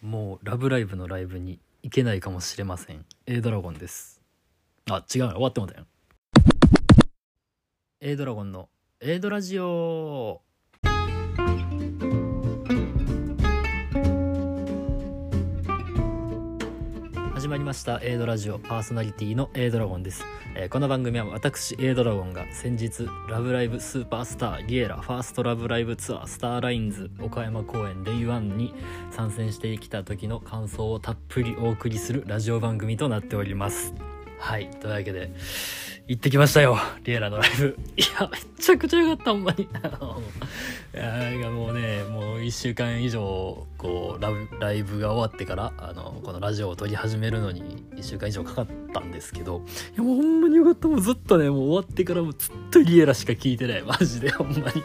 もう「ラブライブ!」のライブに行けないかもしれません。A ドラゴンです。あ違う終わってもだよ A ドラゴンの A ドラジオ。始まりました A ドラジオパーソナリティの A ドラゴンです、えーこの番組は私 A ドラゴンが先日ラブライブスーパースター Liella First LoveLive Tour Starlines 岡山公演 Day one に参戦してきた時の感想をたっぷりお送りするラジオ番組となっております。はいというわけで行ってきましたよリエラのライブ。いやめちゃくちゃ良かったほんまに。いやなんかもうねもう1週間以上こうラブライブが終わってからあのこのラジオを撮り始めるのに1週間以上かかったんですけど。いやもうほんまによかった。もうずっとねもう終わってからもうずっとリエラしか聞いてない。マジでほんまに。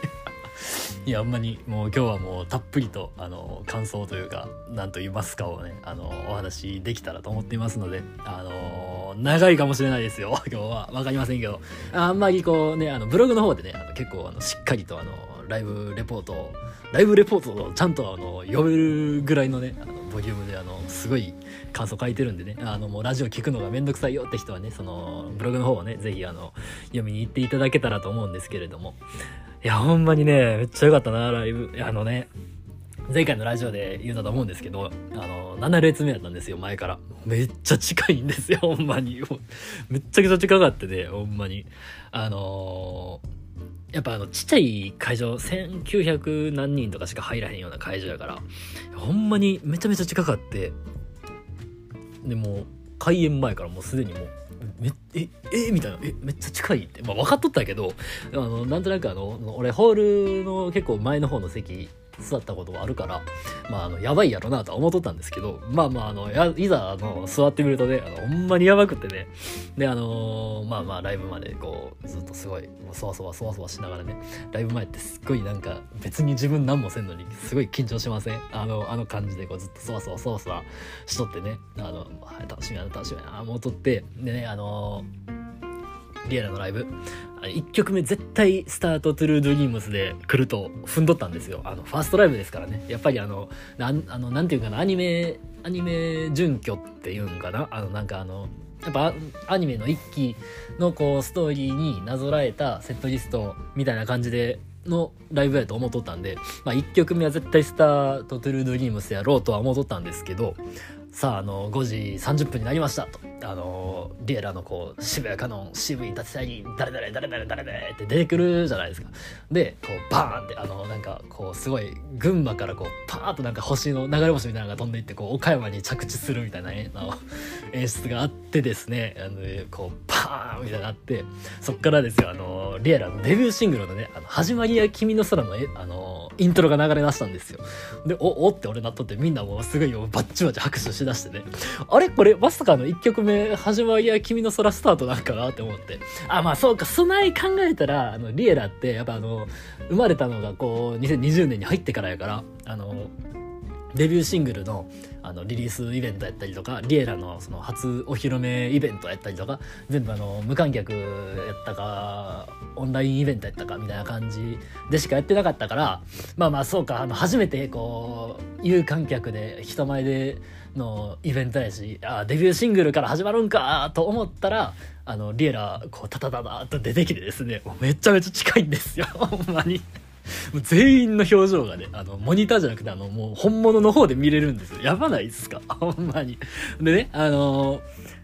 いやほんまにもう今日はもうたっぷりとあの感想というか何と言いますかをねあのお話できたらと思っていますのであの長いかもしれないですよ。今日は。分かりませんけど。あんまりこうねあのブログの方でねあの結構あのしっかりとあのライブレポートをライブレポートをちゃんとあの読めるぐらいのねあのボリュームであのすごい感想書いてるんでね。あのもうラジオ聞くのがめんどくさいよって人はねそのブログの方をねぜひあの読みに行っていただけたらと思うんですけれども。いやほんまにねめっちゃ良かったなライブ。あのね前回のラジオで言うたと思うんですけどあの7列目やったんですよ前から。めっちゃ近いんですよ ほんまに。めっちゃくちゃ近かってねほんまに。あのーやっぱあのちっちゃい会場1900何人とかしか入らへんような会場やからほんまにめちゃめちゃ近かって。でも開演前からもうすでにもうめええみたいなえめっちゃ近いって、まあ、分かっとったけどあのなんとなくあの俺ホールの結構前の方の席座ったことはあるから、まあ、あのやばいやろなとは思っとったんですけどまあまああのいざあの座ってみるとねあのほんまにやばくてね。であのーまあまあライブまでこうずっとすごいもうそわそわそわそわしながらねライブ前ってすっごいなんか別に自分何もせんのにすごい緊張しません？あのあの感じでこうずっとそわそわそわそわしとってねあの、はい、楽しみやな楽しみやな思っとってでねあのーリエラのライブ。1曲目絶対スタートトゥルードリームスで来ると踏んどったんですよ。あのファーストライブですからね。やっぱりあのなんあのなんていうかなアニメアニメ準拠っていうんかな。あのなんかあのやっぱアニメの一期のこうストーリーになぞらえたセットリストみたいな感じでのライブやと思っとったんで、まあ、1曲目は絶対スタートトゥルードリームスやろうとは思っとったんですけどさあ、あの、5時30分になりましたと。あの、リエラのこう、渋谷カノン、渋い立ち去り、誰々、誰々、誰々って出てくるじゃないですか。で、こう、バーンって、あの、なんか、こう、すごい、群馬からこう、パーッとなんか星の、流れ星みたいなのが飛んでいって、こう、岡山に着地するみたいな、ね、あの演出があってですね、あの、こう、パーンみたいなのがあって、そっからですよ、あの、リエラのデビューシングルのね、あの、始まりや君の空の、あの、イントロが流れ出したんですよ。で、お、おって俺なっとって、みんなもうすごいよ、バッチバチ拍手しだしてね。あれ？これ、まさかの1曲目、始まりや君の空スタートなんかなって思って。あ、まあそうか、備え考えたら、あの、リエラって、やっぱあの、生まれたのがこう、2020年に入ってからやから、あの、デビューシングルのあのリリースイベントやったりとかリエラのその初お披露目イベントやったりとか全部あの無観客やったかオンラインイベントやったかみたいな感じでしかやってなかったからまあまあそうかあの初めてこう有観客で人前でのイベントやしあデビューシングルから始まるんかと思ったらあのリエラこうタタタタと出てきてですねめちゃめちゃ近いんですよ ほんまに。もう全員の表情がね、あの、モニターじゃなくて、あの、もう本物の方で見れるんですよ。やばないっすか？ほんまに。でね、あの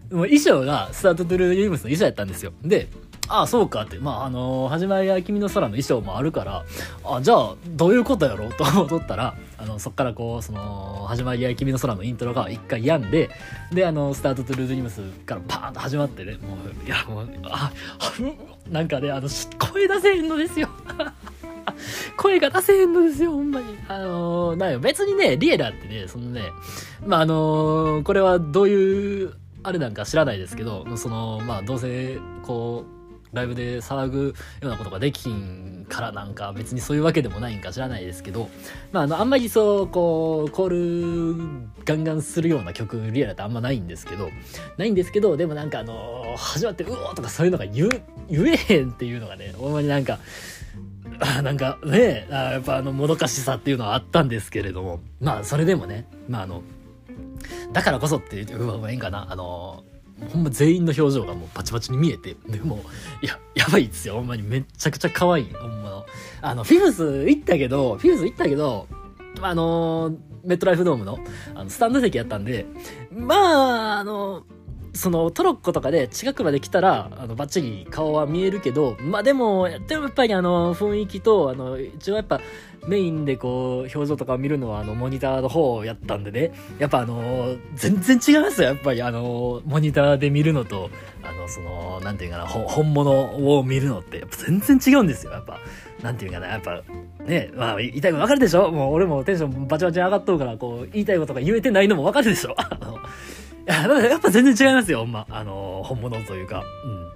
ー、もう衣装がスタートトゥルーユニムスの衣装やったんですよ。で、ああ、そうかって。まあ、あのー、始まりは君の空の衣装もあるから、あ、じゃあ、どういうことやろ？う と思っとったら、あの、そっからこう、その、始まりは君の空のイントロが一回病んで、で、あの、スタートトゥルードリムスからパーンと始まってね、もう、いや、もう、あ、なんかね、あの、声出せへんのですよ。声が出せへんのですよ、ほんまに。あのー、なんよ、別にね、リエラってね、そのね、まあ、あのー、これはどういう、あれなんか知らないですけど、その、まあ、どうせ、こう、ライブで騒ぐようなことができんからなんか別にそういうわけでもないんか知らないですけど、まあ、あの、あんまりそう、こう、コールガンガンするような曲、リエラってあんまないんですけど、ないんですけど、でもなんかあの、始まって、うおとかそういうのが言、言えへんっていうのがね、ほんまになんか、あ なんかねあやっぱあのもどかしさっていうのはあったんですけれどもまあそれでもねまああのだからこそっていう方がいいんかな。あのほんま全員の表情がもうバチバチに見えてでもいややばいっすよ。ほんまに。めちゃくちゃ可愛い。ほんまの。あのフィフス行ったけどフィフス行ったけどあのメットライフドームのあのスタンド席やったんでまああのそのトロッコとかで近くまで来たら、あの、バッチリ顔は見えるけど、まあでも、でもやっぱりあの、雰囲気と、あの、一応やっぱ、メインでこう、表情とかを見るのはあの、モニターの方をやったんでね、やっぱあの、全然違いますよ、やっぱりあの、モニターで見るのと、あの、その、なんていうかな、本物を見るのって、やっぱ全然違うんですよ、やっぱ。なんていうかな、やっぱ、ね、まあ、言いたいことわかるでしょ？もう俺もテンションバチバチ上がっとるから、こう、言いたいことが言えてないのもわかるでしょ？あの、や、やっぱ全然違いますよ、ほんま。あの、本物というか。うん。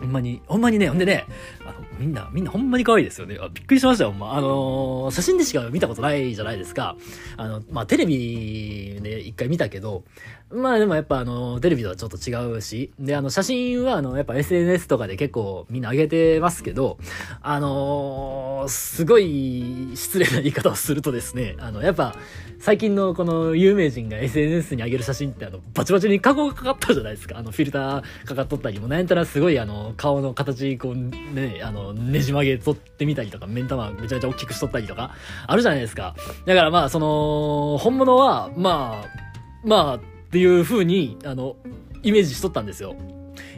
ほんまに、ほんまにね、ほんでね、あ、みんな、みんなほんまに可愛いですよね。あびっくりしましたよ、ほんま。あのー、写真でしか見たことないじゃないですか。あの、まあ、テレビで一回見たけど、まあでもやっぱあの、テレビとはちょっと違うし、で、あの、写真はあの、やっぱ SNS とかで結構みんな上げてますけど、あのー、すごい失礼な言い方をするとですね、あの、やっぱ、最近のこの有名人が SNS に上げる写真ってあの、バチバチにカゴがかかったじゃないですか。あの、フィルターかかっとったりも、なんやったらすごいあの、顔の形、こう、ね、あの、ねじ曲げ取ってみたりとか、目ん玉めちゃめちゃ大きくしとったりとか、あるじゃないですか。だからまあ、その、本物は、まあ、まあ、っていう風に、あの、イメージしとったんですよ。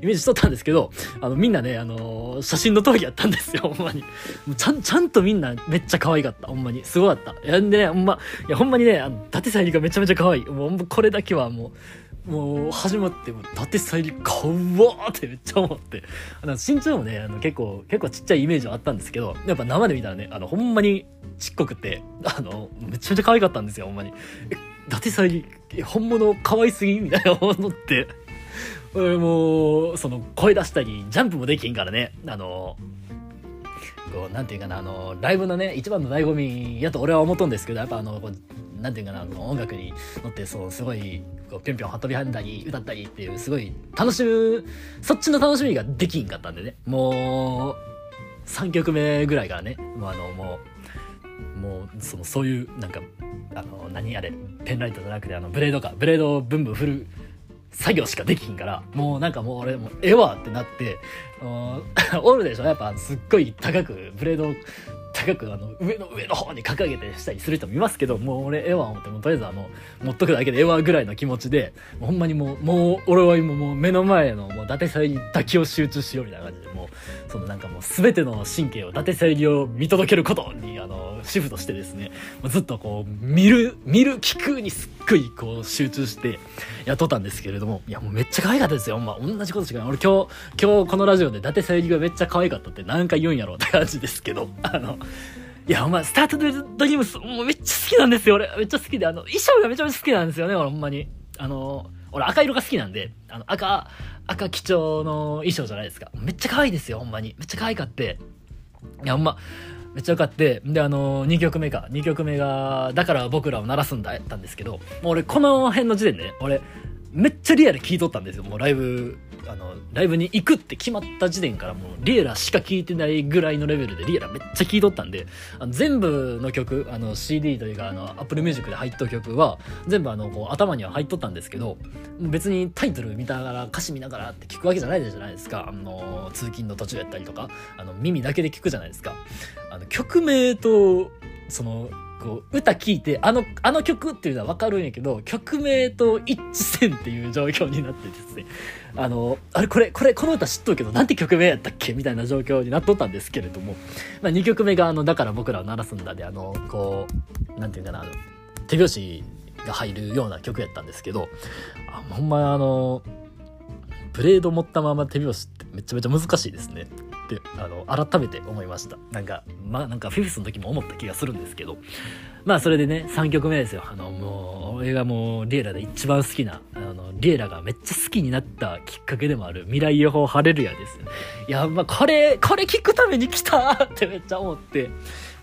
イメージしとったんですけど、あの、みんなね、あのー、写真の通りやったんですよ、ほんまに。ちゃん、ちゃんとみんなめっちゃ可愛かった、ほんまに。すごかった。いや、んでね、ほんま、いや、ほんまにね、あの、伊達さゆりがめちゃめちゃ可愛い。もう、これだけはもう、もう、始まって、もう、伊達さゆり、かわーってめっちゃ思って。あの、身長もね、あの、結構、結構ちっちゃいイメージはあったんですけど、やっぱ生で見たらね、あの、ほんまにちっこくて、あの、めちゃめちゃ可愛かったんですよ、ほんまに。伊達さゆり本物可愛すぎみたいな思って。俺もうその声出したりジャンプもできんからね。あのこうなんていうかなあのライブのね一番の醍醐味やと俺は思っとんですけどやっぱあのこうなんていうかなあの音楽に乗ってそうすごいこうぴょんぴょんはっ飛びはんだり歌ったりっていうすごい楽しむそっちの楽しみができんかったんでね。もう3曲目ぐらいからね。もうあのもうもうそのそういうなんかあの何あれペンライトじゃなくてあのブレードかブレードをブンブン振る作業しかできひんからもうなんかもう俺もうええわってなって おるでしょ？やっぱすっごい高くブレードを高くあの上の上の方に掲げてしたりする人もいますけどもう俺ええわ思ってもとりあえずあの持っとくだけでええわぐらいの気持ちでもうほんまにもうもう俺は今もう目の前のもう伊達さんにだけを集中しようみたいな感じで。そのなんかもう全ての神経を伊達さゆりを見届けることにあのシフトしてですねずっとこう見る見る聞くにすっごいこう集中してやっとったんですけれどもいやもうめっちゃ可愛かったですよ、まあ、同じことしかない俺今日今日このラジオで伊達さゆりがめっちゃ可愛かったって何回言うんやろうって感じですけど あのいや、お前、スタートドリームス、もうめっちゃ好きなんですよ、俺。めっちゃ好きで、あの、衣装がめちゃめちゃ好きなんですよね、俺、ほんまに。あの、俺赤色が好きなんで、あの、赤、赤基調の衣装じゃないですか。めっちゃ可愛いですよ、ほんまに。めっちゃ可愛かって。いや、ほんま、めっちゃ良かって、で、あの、2曲目か。2曲目が、だから僕らを鳴らすんだ、やったんですけど、もう俺、この辺の時点でね、俺、めっちゃリアル聴いとったんですよ、もうライブあのライブに行くって決まった時点からもうリエラしか聴いてないぐらいのレベルでリエラめっちゃ聴いとったんであの全部の曲あの CD というかあの Apple Music で入っとる曲は全部あのこう頭には入っとったんですけど別にタイトル見ながら歌詞見ながらって聞くわけじゃないじゃないですか。あの通勤の途中やったりとかあの耳だけで聞くじゃないですか。あの曲名とそのこう歌聴いてあのあの曲っていうのは分かるんやけど曲名と一致せんっていう状況になってですね。あのあれこれこれこの歌知っとるけどなんて曲名やったっけ？みたいな状況になっとったんですけれども、まあ、2曲目があの「だから僕らを鳴らすんだで」あのこうなんていうかなあの手拍子が入るような曲やったんですけどあほんまあのブレード持ったまま手拍子ってめちゃめちゃ難しいですね。ってあの改めて思いました。なんかまあなんかフィフスの時も思った気がするんですけど。まあそれでね3曲目ですよ。あのもう俺がもうリエラで一番好きなあのリエラがめっちゃ好きになったきっかけでもある未来予報ハレルヤですいやまあこれこれ聞くために来たって めっちゃ思って。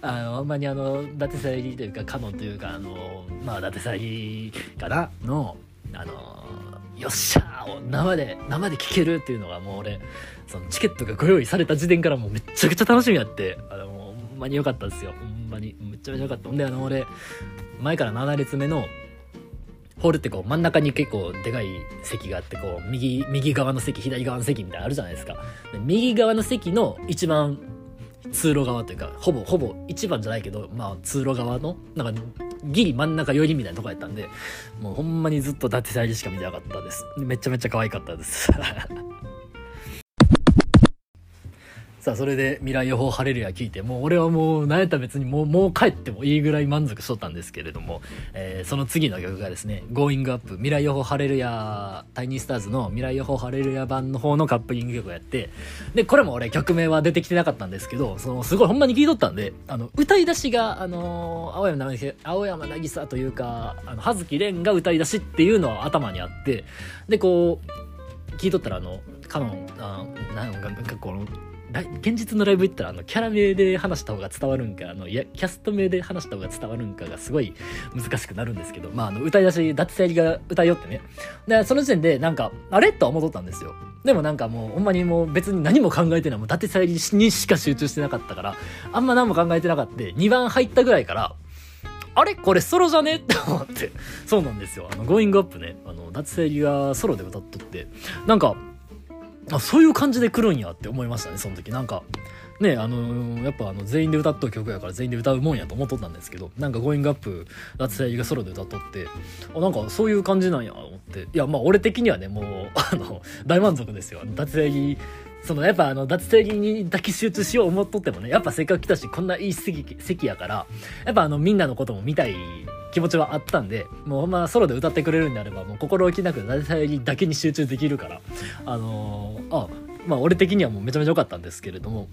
あの、あんまりあの、伊達沙莉というか、カノンというか、あの、まあ、伊達沙莉かな？の、あの、よっしゃーを生で、生で聴けるっていうのがもう俺、そのチケットがご用意された時点からもうめちゃくちゃ楽しみやって、あの、ほんまに良かったですよ。ほんまに。めちゃめちゃ良かった。ほんで、あの、俺、前から7列目の、ホールってこう真ん中に結構でかい席があってこう右右側の席左側の席みたいなのあるじゃないですかで右側の席の一番通路側というかほぼほぼ一番じゃないけどまあ通路側のなんかギリ真ん中寄りみたいなとこやったんでもうほんまにずっと伊達沙莉しか見てなかったですめちゃめちゃ可愛かったですさあそれで未来予報晴れるや聞いてもう俺はもう何やったら別にもうもう帰ってもいいぐらい満足しとったんですけれども、えーその次の曲がですね「Going Up 未来予報晴れるやタイニースターズの未来予報晴れるや版の方のカップリング曲をやってでこれも俺曲名は出てきてなかったんですけどそのすごいほんまに聞いとったんであの歌い出しがあの青山渚青山渚というかあの葉月蓮が歌い出しっていうのは頭にあってでこう聞いとったらあのカノンあなんかんかこの現実のライブ行ったらあのキャラ名で話した方が伝わるんかあのいやキャスト名で話した方が伝わるんかがすごい難しくなるんですけど、まあ、あの歌い出し伊達沙莉が歌いよってね。でその時点でなんかあれ？とは思っとったんですよ。でもなんかもうほんまにもう別に何も考えてない。もう伊達さゆりにしか集中してなかったからあんま何も考えてなかった。2番入ったぐらいからあれ？これソロじゃね？って思って。そうなんですよ。あの、 Going Up ね、あの、伊達さゆりがソロで歌っとって、なんか、あ、そういう感じで来るんやって思いましたね、その時。なんか、ね、あのーやっぱあの、全員で歌っとる曲やから全員で歌うもんやと思っとったんですけど、なんか Going Up、伊達さゆりがソロで歌っとって、あ、なんかそういう感じなんや、思って。いや、まあ俺的にはね、もう、あの、大満足ですよ。伊達さゆりそのやっぱあの伊達さゆりにだけ集中しよう思っとってもねやっぱせっかく来たしこんないい席やからやっぱあのみんなのことも見たい気持ちはあったんでもうほんまソロで歌ってくれるんであればもう心置きなく伊達さゆりだけに集中できるからあのーあまあ俺的にはもうめちゃめちゃ良かったんですけれども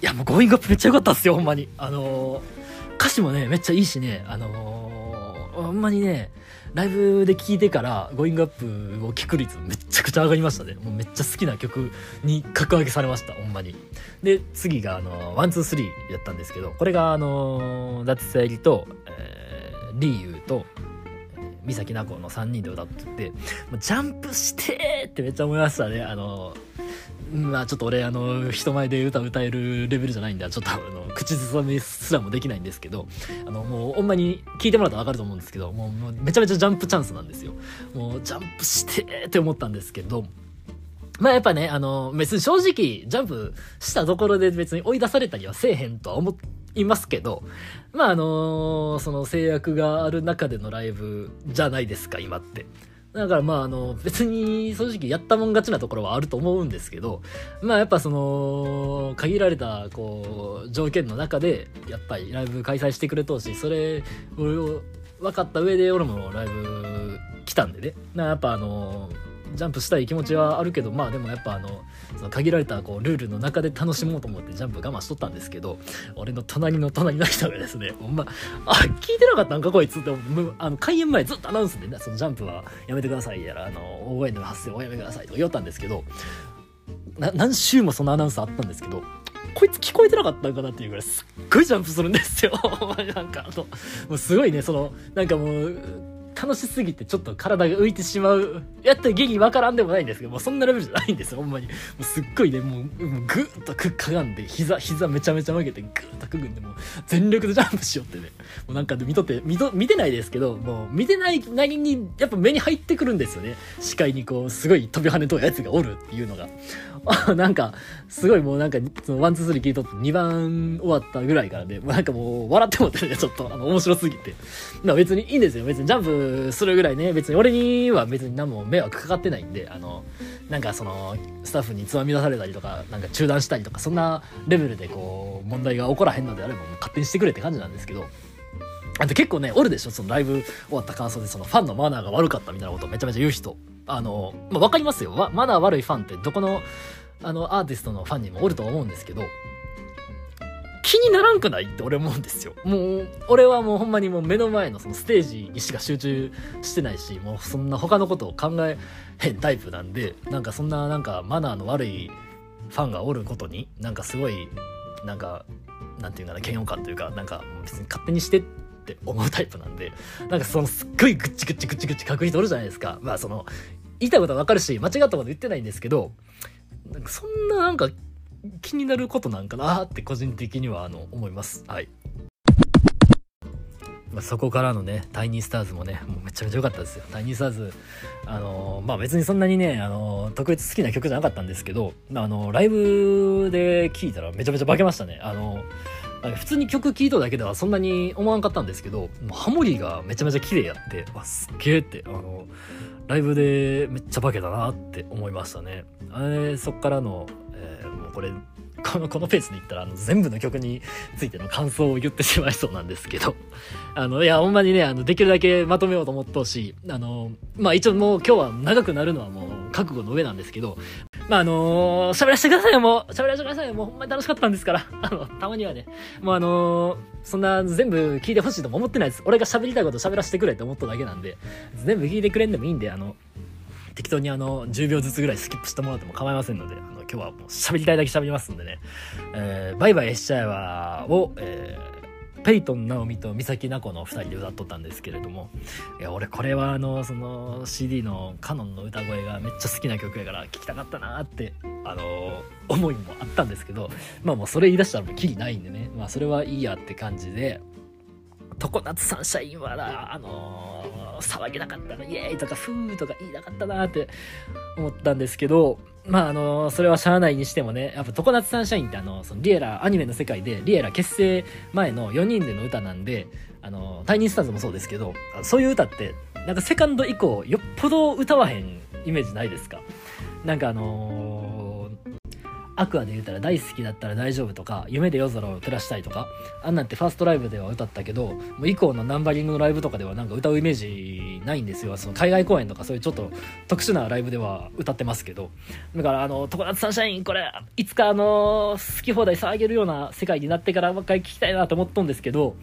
いやもう Going Up めっちゃ良かったっすよほんまにあのー歌詞もねめっちゃいいしねあのーほんまにねライブで聴いてから、 Going Up を聴く率めちゃくちゃ上がりましたね。もうめっちゃ好きな曲に格上げされました、ほんまに。で、次が、あの、 One, Two, Three やったんですけど、これが、あの、伊達さゆりと、えー、リーユーと、岬なこの3人で歌ってて、ジャンプしてーってめっちゃ思いましたね。あの、まあちょっと俺あの人前で歌歌えるレベルじゃないんでちょっとあの口ずさみすらもできないんですけどあのもうほんまに聞いてもらったら分かると思うんですけどもうめちゃめちゃジャンプチャンスなんですよもうジャンプしてって思ったんですけどまあやっぱね、あの、別に正直、ジャンプしたところで別に追い出されたりはせえへんとは思いますけど、まああのその制約がある中でのライブじゃないですか、今って。だからまああの別に正直やったもん勝ちなところはあると思うんですけどまあやっぱその限られたこう条件の中でやっぱりライブ開催してくれとうしそれを分かった上で俺もライブ来たんでねなやっぱあのジャンプしたい気持ちはあるけどまあでもやっぱあのその限られたこうルールの中で楽しもうと思ってジャンプ我慢しとったんですけど俺の隣の隣の人がですねほんまあ聞いてなかったんかこいつってあの開演前ずっとアナウンスでねそのジャンプはやめてくださいやらあの大声の発声をやめてくださいとか言ったんですけど何週もそのアナウンスあったんですけどこいつ聞こえてなかったんかなっていうぐらいすっごいジャンプするんですよ。なんかあともうすごいねそのなんかもう楽しすぎてちょっと体が浮いてしまう。やったらギリわからんでもないんですけどもうそんなレベルじゃないんですよ。ほんまに。もうすっごいねもうもうグーッとくっかがんで膝膝めちゃめちゃ曲げてグーッとくぐんでもう全力でジャンプしよってね。もうなんか見とって見と見てないですけどもう見てないなりにやっぱ目に入ってくるんですよね。視界にこうすごい飛び跳ねとるやつがおるっていうのが。なんかすごいもうなんかその One Two Three 聞いとって2番終わったぐらいからで、もうなんかもう笑ってもってねちょっとあの面白すぎて。まあ別にいいんですよ。別にジャンプするぐらいね別に俺には別に何も迷惑かかってないんであのなんかそのスタッフにつまみ出されたりとかなんか中断したりとかそんなレベルでこう問題が起こらへんのであればもう勝手にしてくれって感じなんですけどあと結構ねおるでしょそのライブ終わった感想でそのファンのマナーが悪かったみたいなことをめちゃめちゃ言う人。あの、まあ、わかりますよ。マナー悪いファンってどこのあのアーティストのファンにもおると思うんですけど気にならんくないって俺思うんですよ。もう、俺はもうほんまにもう目の前のそのステージにしか集中してないし、もうそんな他のことを考えへんタイプなんで、なんかそんななんかマナーの悪いファンがおることに、なんかすごい、なんか、なんていうかな、嫌悪感というか、なんか別に勝手にしてって思うタイプなんで、なんかそのすっごいぐっちぐっちぐっちぐっち書く人おるじゃないですか。まあその、言いたいことはわかるし、間違ったこと言ってないんですけど、なんかそんななんか気になることなんかなって個人的にはあの思います。はい。ま、そこからのねタイニースターズもねもうめちゃめちゃ良かったですよタイニースターズあのまあ別にそんなにねあの特別好きな曲じゃなかったんですけどあのライブで聴いたらめちゃめちゃ化けましたねあの普通に曲聴いただけではそんなに思わんかったんですけどハモリがめちゃめちゃ綺麗やってわすっげえってあのライブでめっちゃ化けたなって思いましたねあれそっからの、これこのこのペースで言ったらあの全部の曲についての感想を言ってしまいそうなんですけどあのいやほんまにねあのできるだけまとめようと思っとうしあのまあ一応もう今日は長くなるのはもう覚悟の上なんですけどまああの、喋らせてくださいよ、もう。喋らせてくださいよ。もうほんまに楽しかったんですから。あの、たまにはね。もうあのー、そんな全部聞いてほしいとも思ってないです。俺が喋りたいこと喋らせてくれって思っただけなんで、全部聞いてくれんでもいいんで、あの、適当にあの、10秒ずつぐらいスキップしてもらっても構いませんので、あの、今日はもう喋りたいだけ喋りますんでね。えー、バイバイしちゃえばを、えー、ペイトン直美と三崎奈子の2人で歌っとったんですけれどもいや俺これはあのその CD のカノンの歌声がめっちゃ好きな曲やから聴きたかったなってあの思いもあったんですけどまあもうそれ言い出したらもうキリないんでねまあそれはいいやって感じで常夏サンシャインはなあの騒げなかったなイエーイとかフーとか言いなかったなって思ったんですけどまああのそれはしゃあないにしてもねやっぱ常夏サンシャインってあのそのリエラアニメの世界でリエラ結成前の4人での歌なんであのタイニースターズもそうですけどそういう歌ってなんかセカンド以降よっぽど歌わへんイメージないですか？なんかあのーアクアで言うたら大好きだったら大丈夫とか夢で夜空を照らしたいとかあんなんてファーストライブでは歌ったけどもう以降のナンバリングのライブとかではなんか歌うイメージないんですよ。その海外公演とかそういうちょっと特殊なライブでは歌ってますけど。だからあの常夏サンシャインこれいつかあの好き放題騒げるような世界になってからもう一回聞きたいなと思っとんですけど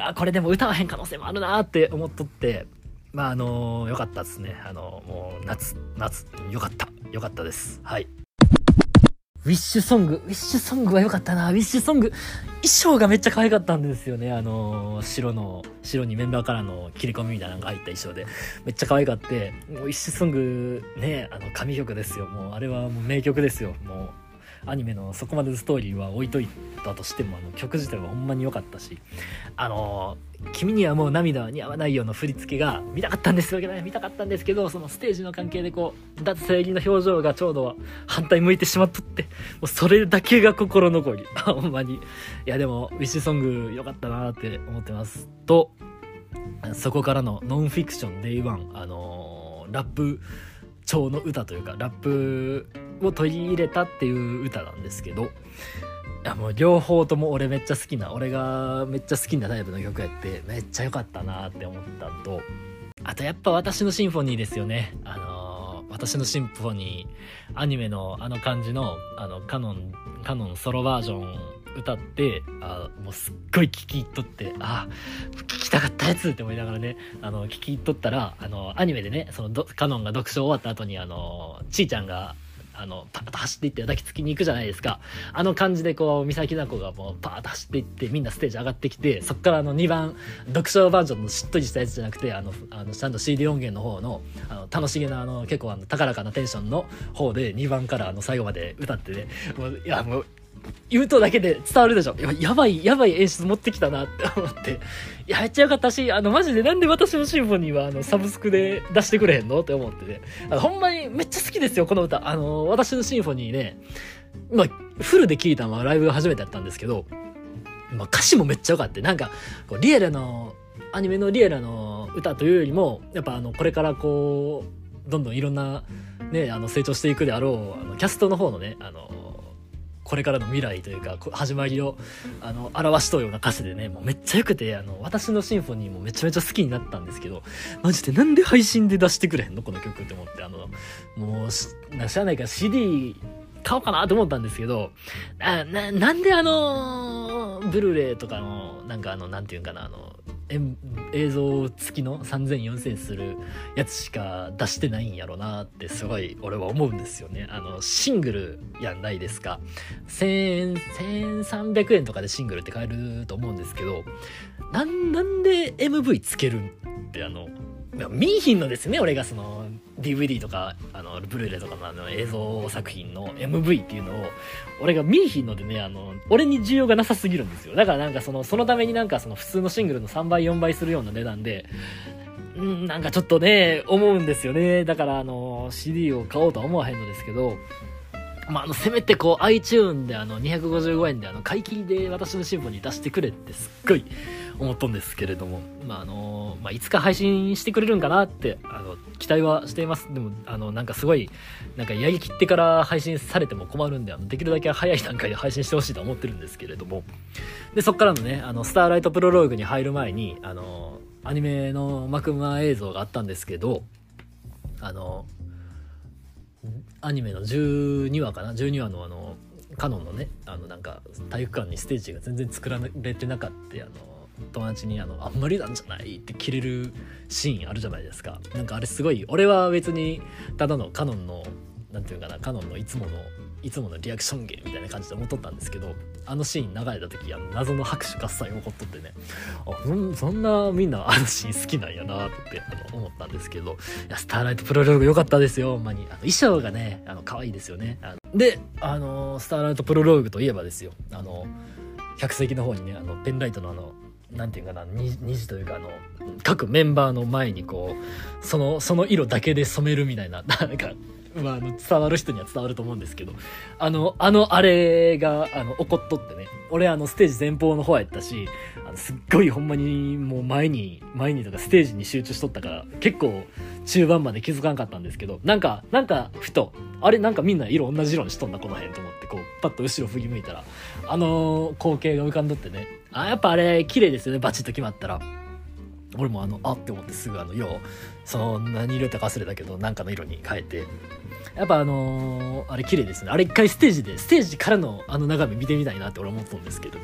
あこれでも歌わへん可能性もあるなって思っとってまああのよかったですね。あのもう夏夏よかった。よかったです。はい。ウィッシュソング、ウィッシュソングは良かったな。ウィッシュソング、衣装がめっちゃ可愛かったんですよね。あの、白の、白にメンバーからの切り込みみたいなのが入った衣装で、めっちゃ可愛かって、もうウィッシュソング、ね、あの、神曲ですよ。もう、あれはもう名曲ですよ。もう、アニメのそこまでのストーリーは置いといたとしてもあの曲自体はほんまに良かったしあの「君にはもう涙は似合わないよ」の振り付けが見たかったんですよね見たかったんですけどそのステージの関係でこう脱正義の表情がちょうど反対向いてしまっとってもうそれだけが心残り。ほんまに。いやでもウィッシュソング良かったなって思ってます。とそこからのノンフィクション Day1 あのー、ラップ調の歌というかラップを取り入れたっていう歌なんですけどやもう両方とも俺めっちゃ好きな俺がめっちゃ好きなタイプの曲やってめっちゃ良かったなって思ったのとあとやっぱ私のシンフォニーですよね。あのー、私のシンフォニーアニメのあの感じのあのカノンカノンソロバージョン歌ってあもうすっごい聞き入っとってあ聞きたかったやつって思いながらねあの聞き入っとったらあのアニメでねそのカノンが読書終わった後にあのちーちゃんがあのパッと走っていって抱きつきに行くじゃないですか。あの感じでこう三崎奈子がもうパーッと走っていってみんなステージ上がってきてそっからあの2番読書バージョンのしっとりしたやつじゃなくてあのあのちゃんと CD 音源の方のあの楽しげなあの結構あの高らかなテンションの方で2番からあの最後まで歌ってねもういやもう言うとだけで伝わるでしょ。ややばいやばい演出持ってきたなって思って。いやめっちゃよかったしあのマジでなんで私のシンフォニーはあのサブスクで出してくれへんのって思ってて。あのほんまにめっちゃ好きですよこの歌。あの私のシンフォニーね。まあフルで聴いたのはライブが初めてだったんですけど、まあ、歌詞もめっちゃよかった。なんかこうリエラのアニメのリエラの歌というよりもやっぱあのこれからこうどんどんいろんなねあの成長していくであろうあのキャストの方のねあのこれからの未来というか始まりをあの表しとうような歌詞でねもうめっちゃよくてあの私のシンフォニーもめちゃめちゃ好きになったんですけどマジでなんで配信で出してくれへんの？この曲って思ってあのもうし知らないから CD 買おうかなと思ったんですけどななんであのブルーレイとかのなんかあのなんて言うんかなあの映像付きの30004000するやつしか出してないんやろなってすごい俺は思うんですよね。あのシングルやんないですか。1000円1300円とかでシングルって買えると思うんですけどなんで MV つけるってあの見いひんのですね俺がその DVD とかあのブルーレイとかのあの映像作品の MV っていうのを俺が見いひんのでねあの俺に需要がなさすぎるんですよ。だからなんかそのそのためになんかその普通のシングルの3倍4倍するような値段でんなんかちょっとね思うんですよね。だからあの CD を買おうとは思わへんのですけどまあ、あの、せめてこう、iTune であの、255円であの、買い切りで私の新聞に出してくれってすっごい思ったんですけれども、まあ、あの、まあ、いつか配信してくれるんかなって、あの、期待はしています。でも、あの、なんかすごい、なんかやりきってから配信されても困るんで、あの、できるだけ早い段階で配信してほしいと思ってるんですけれども、で、そっからのね、あの、スターライトプロローグに入る前に、あの、アニメのマクマ映像があったんですけど、あの、アニメの12話かな？12話のあのカノンのねあのなんか体育館にステージが全然作られてなかったあの友達にあの「あんまりなんじゃない?」って切れるシーンあるじゃないですか。なんかあれすごい俺は別にただのカノンの何て言うかなカノンのいつものいつものリアクション芸みたいな感じで思っとったんですけどあのシーン流れた時あの謎の拍手喝采起こっとってねあそんなみんなあのシーン好きなんやなってあの思ったんですけどいやスターライトプロローグ良かったですよほんまに。あの衣装がねあの可愛いですよね。であのスターライトプロローグといえばですよ。あの客席の方にねあのペンライトのあのなんていうかな虹というかあの各メンバーの前にこうそのその色だけで染めるみたいな なんかまあ、あの伝わる人には伝わると思うんですけどあのあのあれがあの起こっとってね俺あのステージ前方の方やったしあのすっごいほんまにもう前に前にとかステージに集中しとったから結構中盤まで気づかんかったんですけどなんかなんかふとあれなんかみんな色同じ色にしとんだこの辺と思ってこうパッと後ろ振り向いたらあの光景が浮かんどってねあやっぱあれ綺麗ですよねバチッと決まったら。俺もあのあって思ってすぐあの色その何色ってか忘れたけど何かの色に変えて。やっぱあのー、あれ綺麗ですね。あれ一回ステージでステージからのあの眺め見てみたいなって俺思ったんですけれど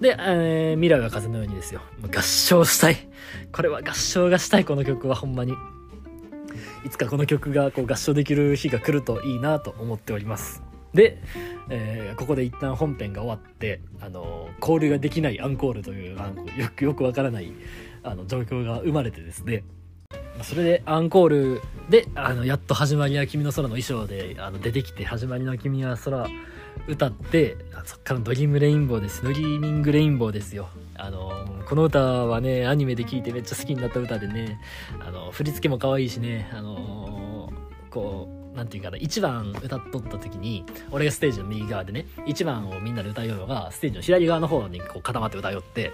で、えー、未来は風のようにですよ。合唱したい。これは合唱がしたいこの曲はほんまに。いつかこの曲がこう合唱できる日が来るといいなと思っております。で、えー、ここで一旦本編が終わってあのー、交流ができないアンコールというあのよくよくわからないあの状況が生まれてですね。それでアンコールであのやっと「始まりは君の空」の衣装であの出てきて「始まりの君は空」歌ってそっから Dream Rainbow です。 Dreaming Rainbow ですよ。あのこの歌はねアニメで聴いてめっちゃ好きになった歌でねあの振り付けも可愛いしねあのこうなんていうかな、1番歌っとった時に、俺がステージの右側でね、1番をみんなで歌いようのが、ステージの左側の方にこう固まって歌いよって、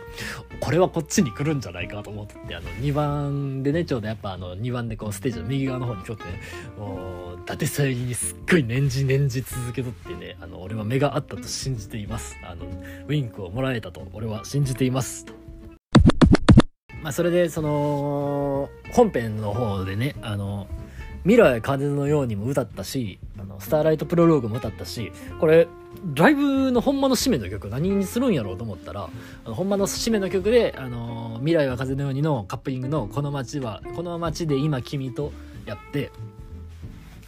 これはこっちに来るんじゃないかと思って、あの、2番でね、ちょうどやっぱあの、2番でこう、ステージの右側の方にちょっとね、もう、伊達さゆりにすっごい念じ念じ続けとってね、あの、俺は目があったと信じています。あの、ウィンクをもらえたと、俺は信じています。まあ、それで、その、本編の方でね、あの、未来風のようにも歌ったし、あの、スターライトプロローグも歌ったし、これ、ライブのほんまの締めの曲何にするんやろうと思ったら、あのほんまの締めの曲で、あの、未来は風のようにのカップリングのこの街は、この街で今君とやって、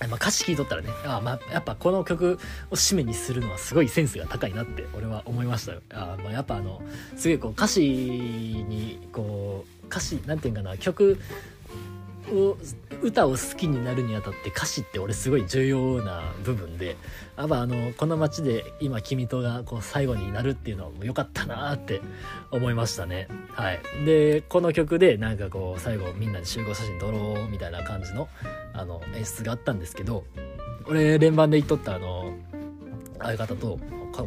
まあ、歌詞聴いとったらねあ、まあ、やっぱこの曲を締めにするのはすごいセンスが高いなって俺は思いましたよ。あ、まあ、やっぱあのすごいこう歌詞にこう歌詞なんていうかな曲を歌を好きになるにあたって歌詞って俺すごい重要な部分でやっぱあのこの街で今君とがこう最後になるっていうのも良かったなって思いましたね。はい。でこの曲でなんかこう最後みんなで集合写真撮ろうみたいな感じのあの演出があったんですけど俺連番で言っとったあの相方と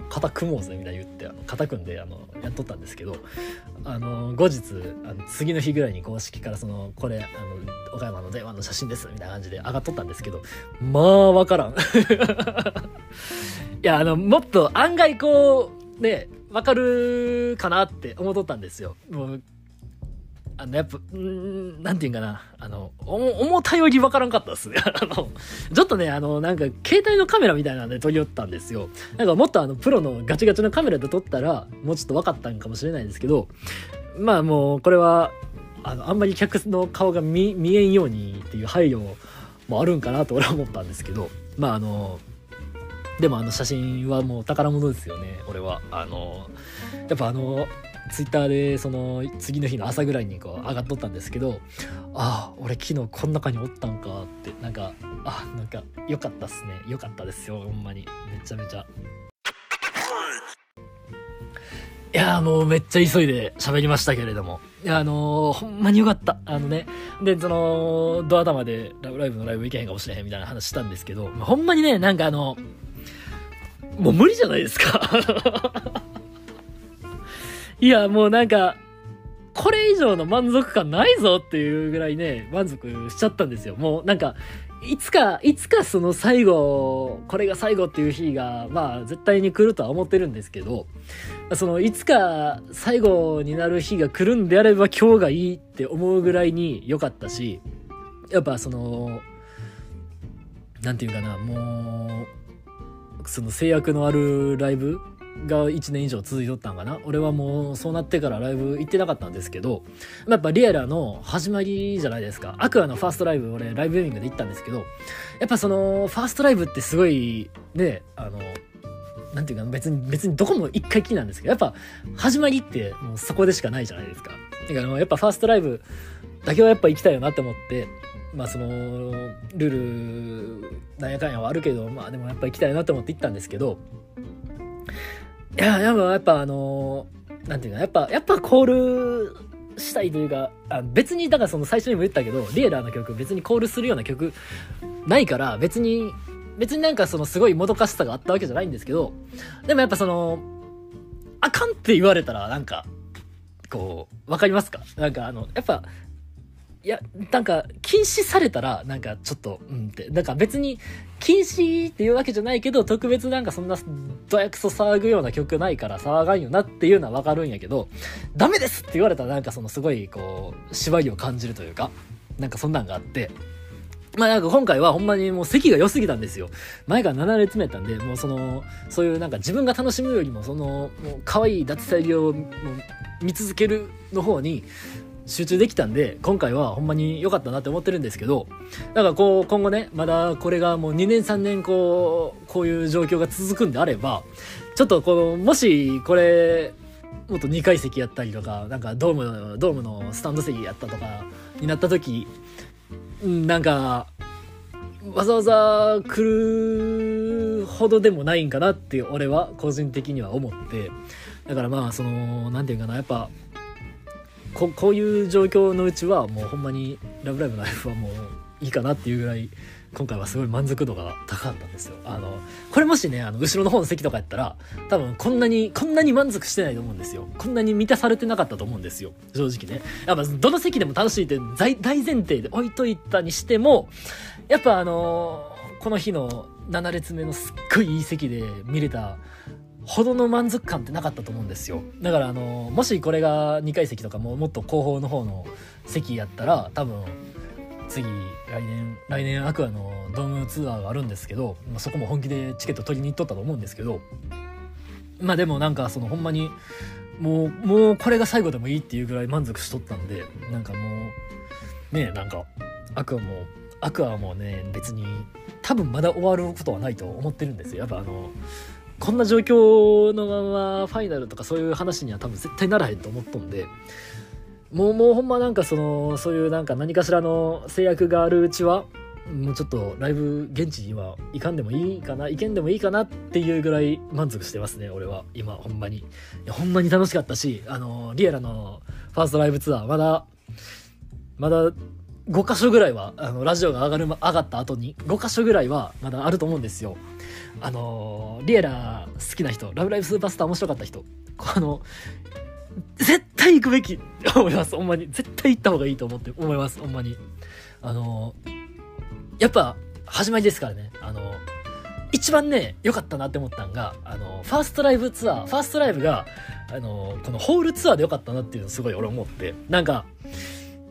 肩組もうぜみたいに言ってあの肩組んであのやっとったんですけどあの後日あの次の日ぐらいに公式からそのこれあの岡山の電話の写真ですみたいな感じで上がっとったんですけどまあ分からん。いやあのもっと案外こうね分かるかなって思っとったんですよ。もうあの、やっぱ、んなんていうんかな。あの、重たいよりわからんかったっすね。あの、ちょっとね、あの、なんか、携帯のカメラみたいなんで撮り寄ったんですよ。なんか、もっとあの、プロのガチガチのカメラで撮ったら、もうちょっと分かったんかもしれないですけど、まあもう、これは、あの、あんまり客の顔が見、見えんようにっていう配慮もあるんかなと俺は思ったんですけど、まああの、でもあの写真はもう宝物ですよね、俺は。あの、やっぱあの、ツイッターでその次の日の朝ぐらいにこう上がっとったんですけどああ俺昨日こん中におったんかってなんかあなんか良かったっすね良かったですよほんまにめちゃめちゃいやもうめっちゃ急いで喋りましたけれども。いや、あのー、ほんまによかった。あのね。で、その、ドア玉でラブライブのライブ行けへんかもしれへんみたいな話したんですけど、ほんまにね、なんかあの、もう無理じゃないですか。いや、もうなんか、これ以上の満足感ないぞっていうぐらいね、満足しちゃったんですよ。もうなんか、いつか、いつかその最後、これが最後っていう日が、まあ絶対に来るとは思ってるんですけど、そのいつか最後になる日が来るんであれば今日がいいって思うぐらいに良かったし、やっぱその、なんていうかな、もう、その制約のあるライブが1年以上続いとったんかな。俺はもうそうなってからライブ行ってなかったんですけどまやっぱリアラの始まりじゃないですか。アクアのファーストライブ俺ライブビューイングで行ったんですけどやっぱそのファーストライブってすごいねあのなんていうか別に別にどこも一回きりなんですけどやっぱ始まりってもうそこでしかないじゃないですか。だからやっぱファーストライブだけはやっぱ行きたいよなって思ってまあそのルールなんやかんやはあるけどまあでもやっぱ行きたいなって思って行ったんですけどいや、やっぱ、やっぱあのー、なんていうか、やっぱ、やっぱコールしたいというか、あ別に、だからその最初にも言ったけど、リエラーの曲別にコールするような曲ないから、別に、別になんかそのすごいもどかしさがあったわけじゃないんですけど、でもやっぱその、あかんって言われたらなんか、こう、わかりますか？なんかあの、やっぱ、いや、なんか、禁止されたら、なんかちょっと、うんって、なんか別に、禁止っていうわけじゃないけど、特別なんかそんな、どやくそ騒ぐような曲ないから騒がんよなっていうのはわかるんやけど、ダメですって言われたらなんかそのすごい、こう、縛りを感じるというか、なんかそんなんがあって、まあなんか今回はほんまにもう席が良すぎたんですよ。前から7列目やったんで、もうその、そういうなんか自分が楽しむよりも、その、もう可愛い脱サリを見続けるの方に、集中できたんで、今回はほんまに良かったなって思ってるんですけど、だからこう、今後ね、まだこれがもう2年3年こう、こういう状況が続くんであれば、ちょっとこの、もしこれ、もっと2階席やったりとか、なんかドームの、ドームのスタンド席やったとかになった時、なんか、わざわざ来るほどでもないんかなって俺は個人的には思って、だからまあ、その、なんていうかな、やっぱ、ここういう状況のうちはもうほんまに「ラブライブ!」のライブはもういいかなっていうぐらい今回はすごい満足度が高かったんですよ。あの、これもしね、あの、後ろの方の席とかやったら、多分こんなに、こんなに満足してないと思うんですよ。こんなに満たされてなかったと思うんですよ。正直ね。やっぱ、どの席でも楽しいって大前提で置いといたにしても、やっぱあのこの日の7列目のすっごいいい席で見れたほどの満足感ってなかったと思うんですよ。だからあのもしこれが2階席とかももっと後方の方の席やったら多分次来年来年アクアのドームツアーがあるんですけど、まあ、そこも本気でチケット取りに行っとったと思うんですけどまあでもなんかそのほんまにもうもうこれが最後でもいいっていうぐらい満足しとったんでなんかもうねなんかアクアもアクアもね別に多分まだ終わることはないと思ってるんですよ。やっぱあのこんな状況のままファイナルとかそういう話には多分絶対ならへんと思っとんでもうもうほんまなんかそのそういうなんか何かしらの制約があるうちはもうちょっとライブ現地には行かんでもいいかな行けんでもいいかなっていうぐらい満足してますね俺は。今ほんまに。いやほんまに楽しかったしあのリエラのファーストライブツアーまだまだ5箇所ぐらいはあのラジオが上がる上がった後に5箇所ぐらいはまだあると思うんですよあのリエラ好きな人、ラブライブスーパースター面白かった人、あの、絶対行くべきって思います、ほんまに。絶対行った方がいいと思って思います、ほんまに。あのやっぱ、始まりですからね。あの一番ね、良かったなって思ったんが、あの、ファーストライブツアー、ファーストライブが、あの、このホールツアーで良かったなっていうのすごい俺思って、なんか、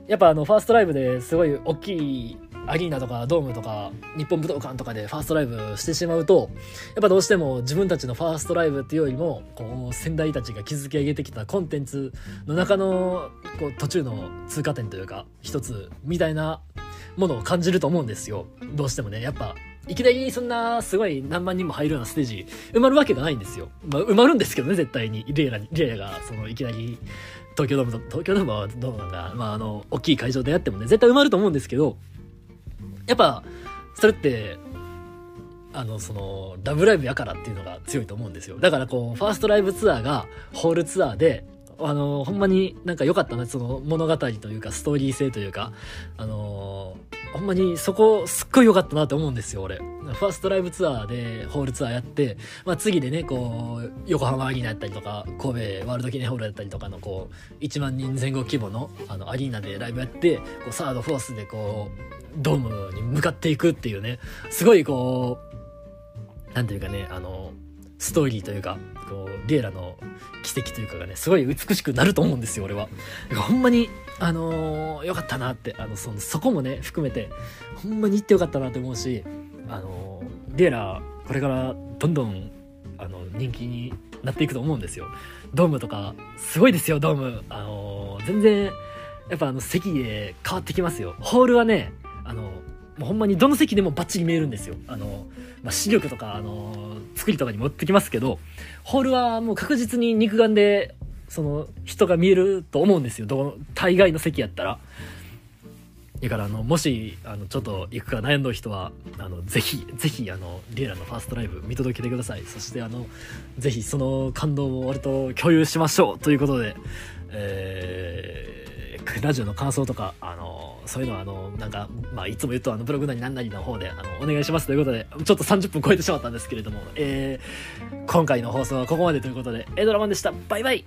やっぱあの、ファーストライブですごい大きいアリーナとかドームとか日本武道館とかでファーストライブしてしまうとやっぱどうしても自分たちのファーストライブっていうよりもこう先代たちが築き上げてきたコンテンツの中のこう途中の通過点というか一つみたいなものを感じると思うんですよ。どうしてもね。やっぱいきなりそんなすごい何万人も入るようなステージ埋まるわけがないんですよ。まあ、埋まるんですけどね、絶対に。リエラに、リエラが、その、いきなり、東京ドームと、東京ドームはどうなんだ、まあ、あの、大きい会場でやってもね、絶対埋まると思うんですけど、やっぱ、それって、あの、その、ラブライブやからっていうのが強いと思うんですよ。だからこう、ファーストライブツアーが、ホールツアーで、あの、ほんまになんか良かったな、その物語というか、ストーリー性というか、あのほんまにそこすっごい良かったなって思うんですよ、俺。ファーストライブツアーでホールツアーやって、まあ次でね、こう、横浜アリーナやったりとか、神戸ワールド記念ホールやったりとかのこう、1万人前後規模のあのアリーナでライブやって、こうサード、フォースでこう、ドームに向かっていくっていうね、すごいこう、なんていうかね、あの、ストーリーというか、こう、リエラの奇跡というかがね、すごい美しくなると思うんですよ、俺は。ほんまに、あのー、よかったなって、あの、その、そこもね、含めて、ほんまに行ってよかったなって思うし、あのー、リエラ、これからどんどん、あの、人気になっていくと思うんですよ。ドームとか、すごいですよ、ドーム。あのー、全然、やっぱあの、席で変わってきますよ。ホールはね、あの、もうほんまにどの席でもバッチリ見えるんですよ。あの、まあ、視力とか、あの、作りとかに持ってきますけど、ホールはもう確実に肉眼で、その、人が見えると思うんですよ。ど大概の席やったら。だから、あの、もし、あの、ちょっと行くか悩んだ人は、あの、ぜひ、ぜひ、あの、リエラのファーストライブ見届けてください。そして、あの、ぜひその感動を俺と共有しましょうということで、えー、ラジオの感想とか、あの、そういうのは、あの、なんか、まあ、いつも言うと、あの、ブログなり何なりの方で、あの、お願いしますということで、ちょっと30分超えてしまったんですけれども、えー、今回の放送はここまでということで、エドラマンでした。バイバイ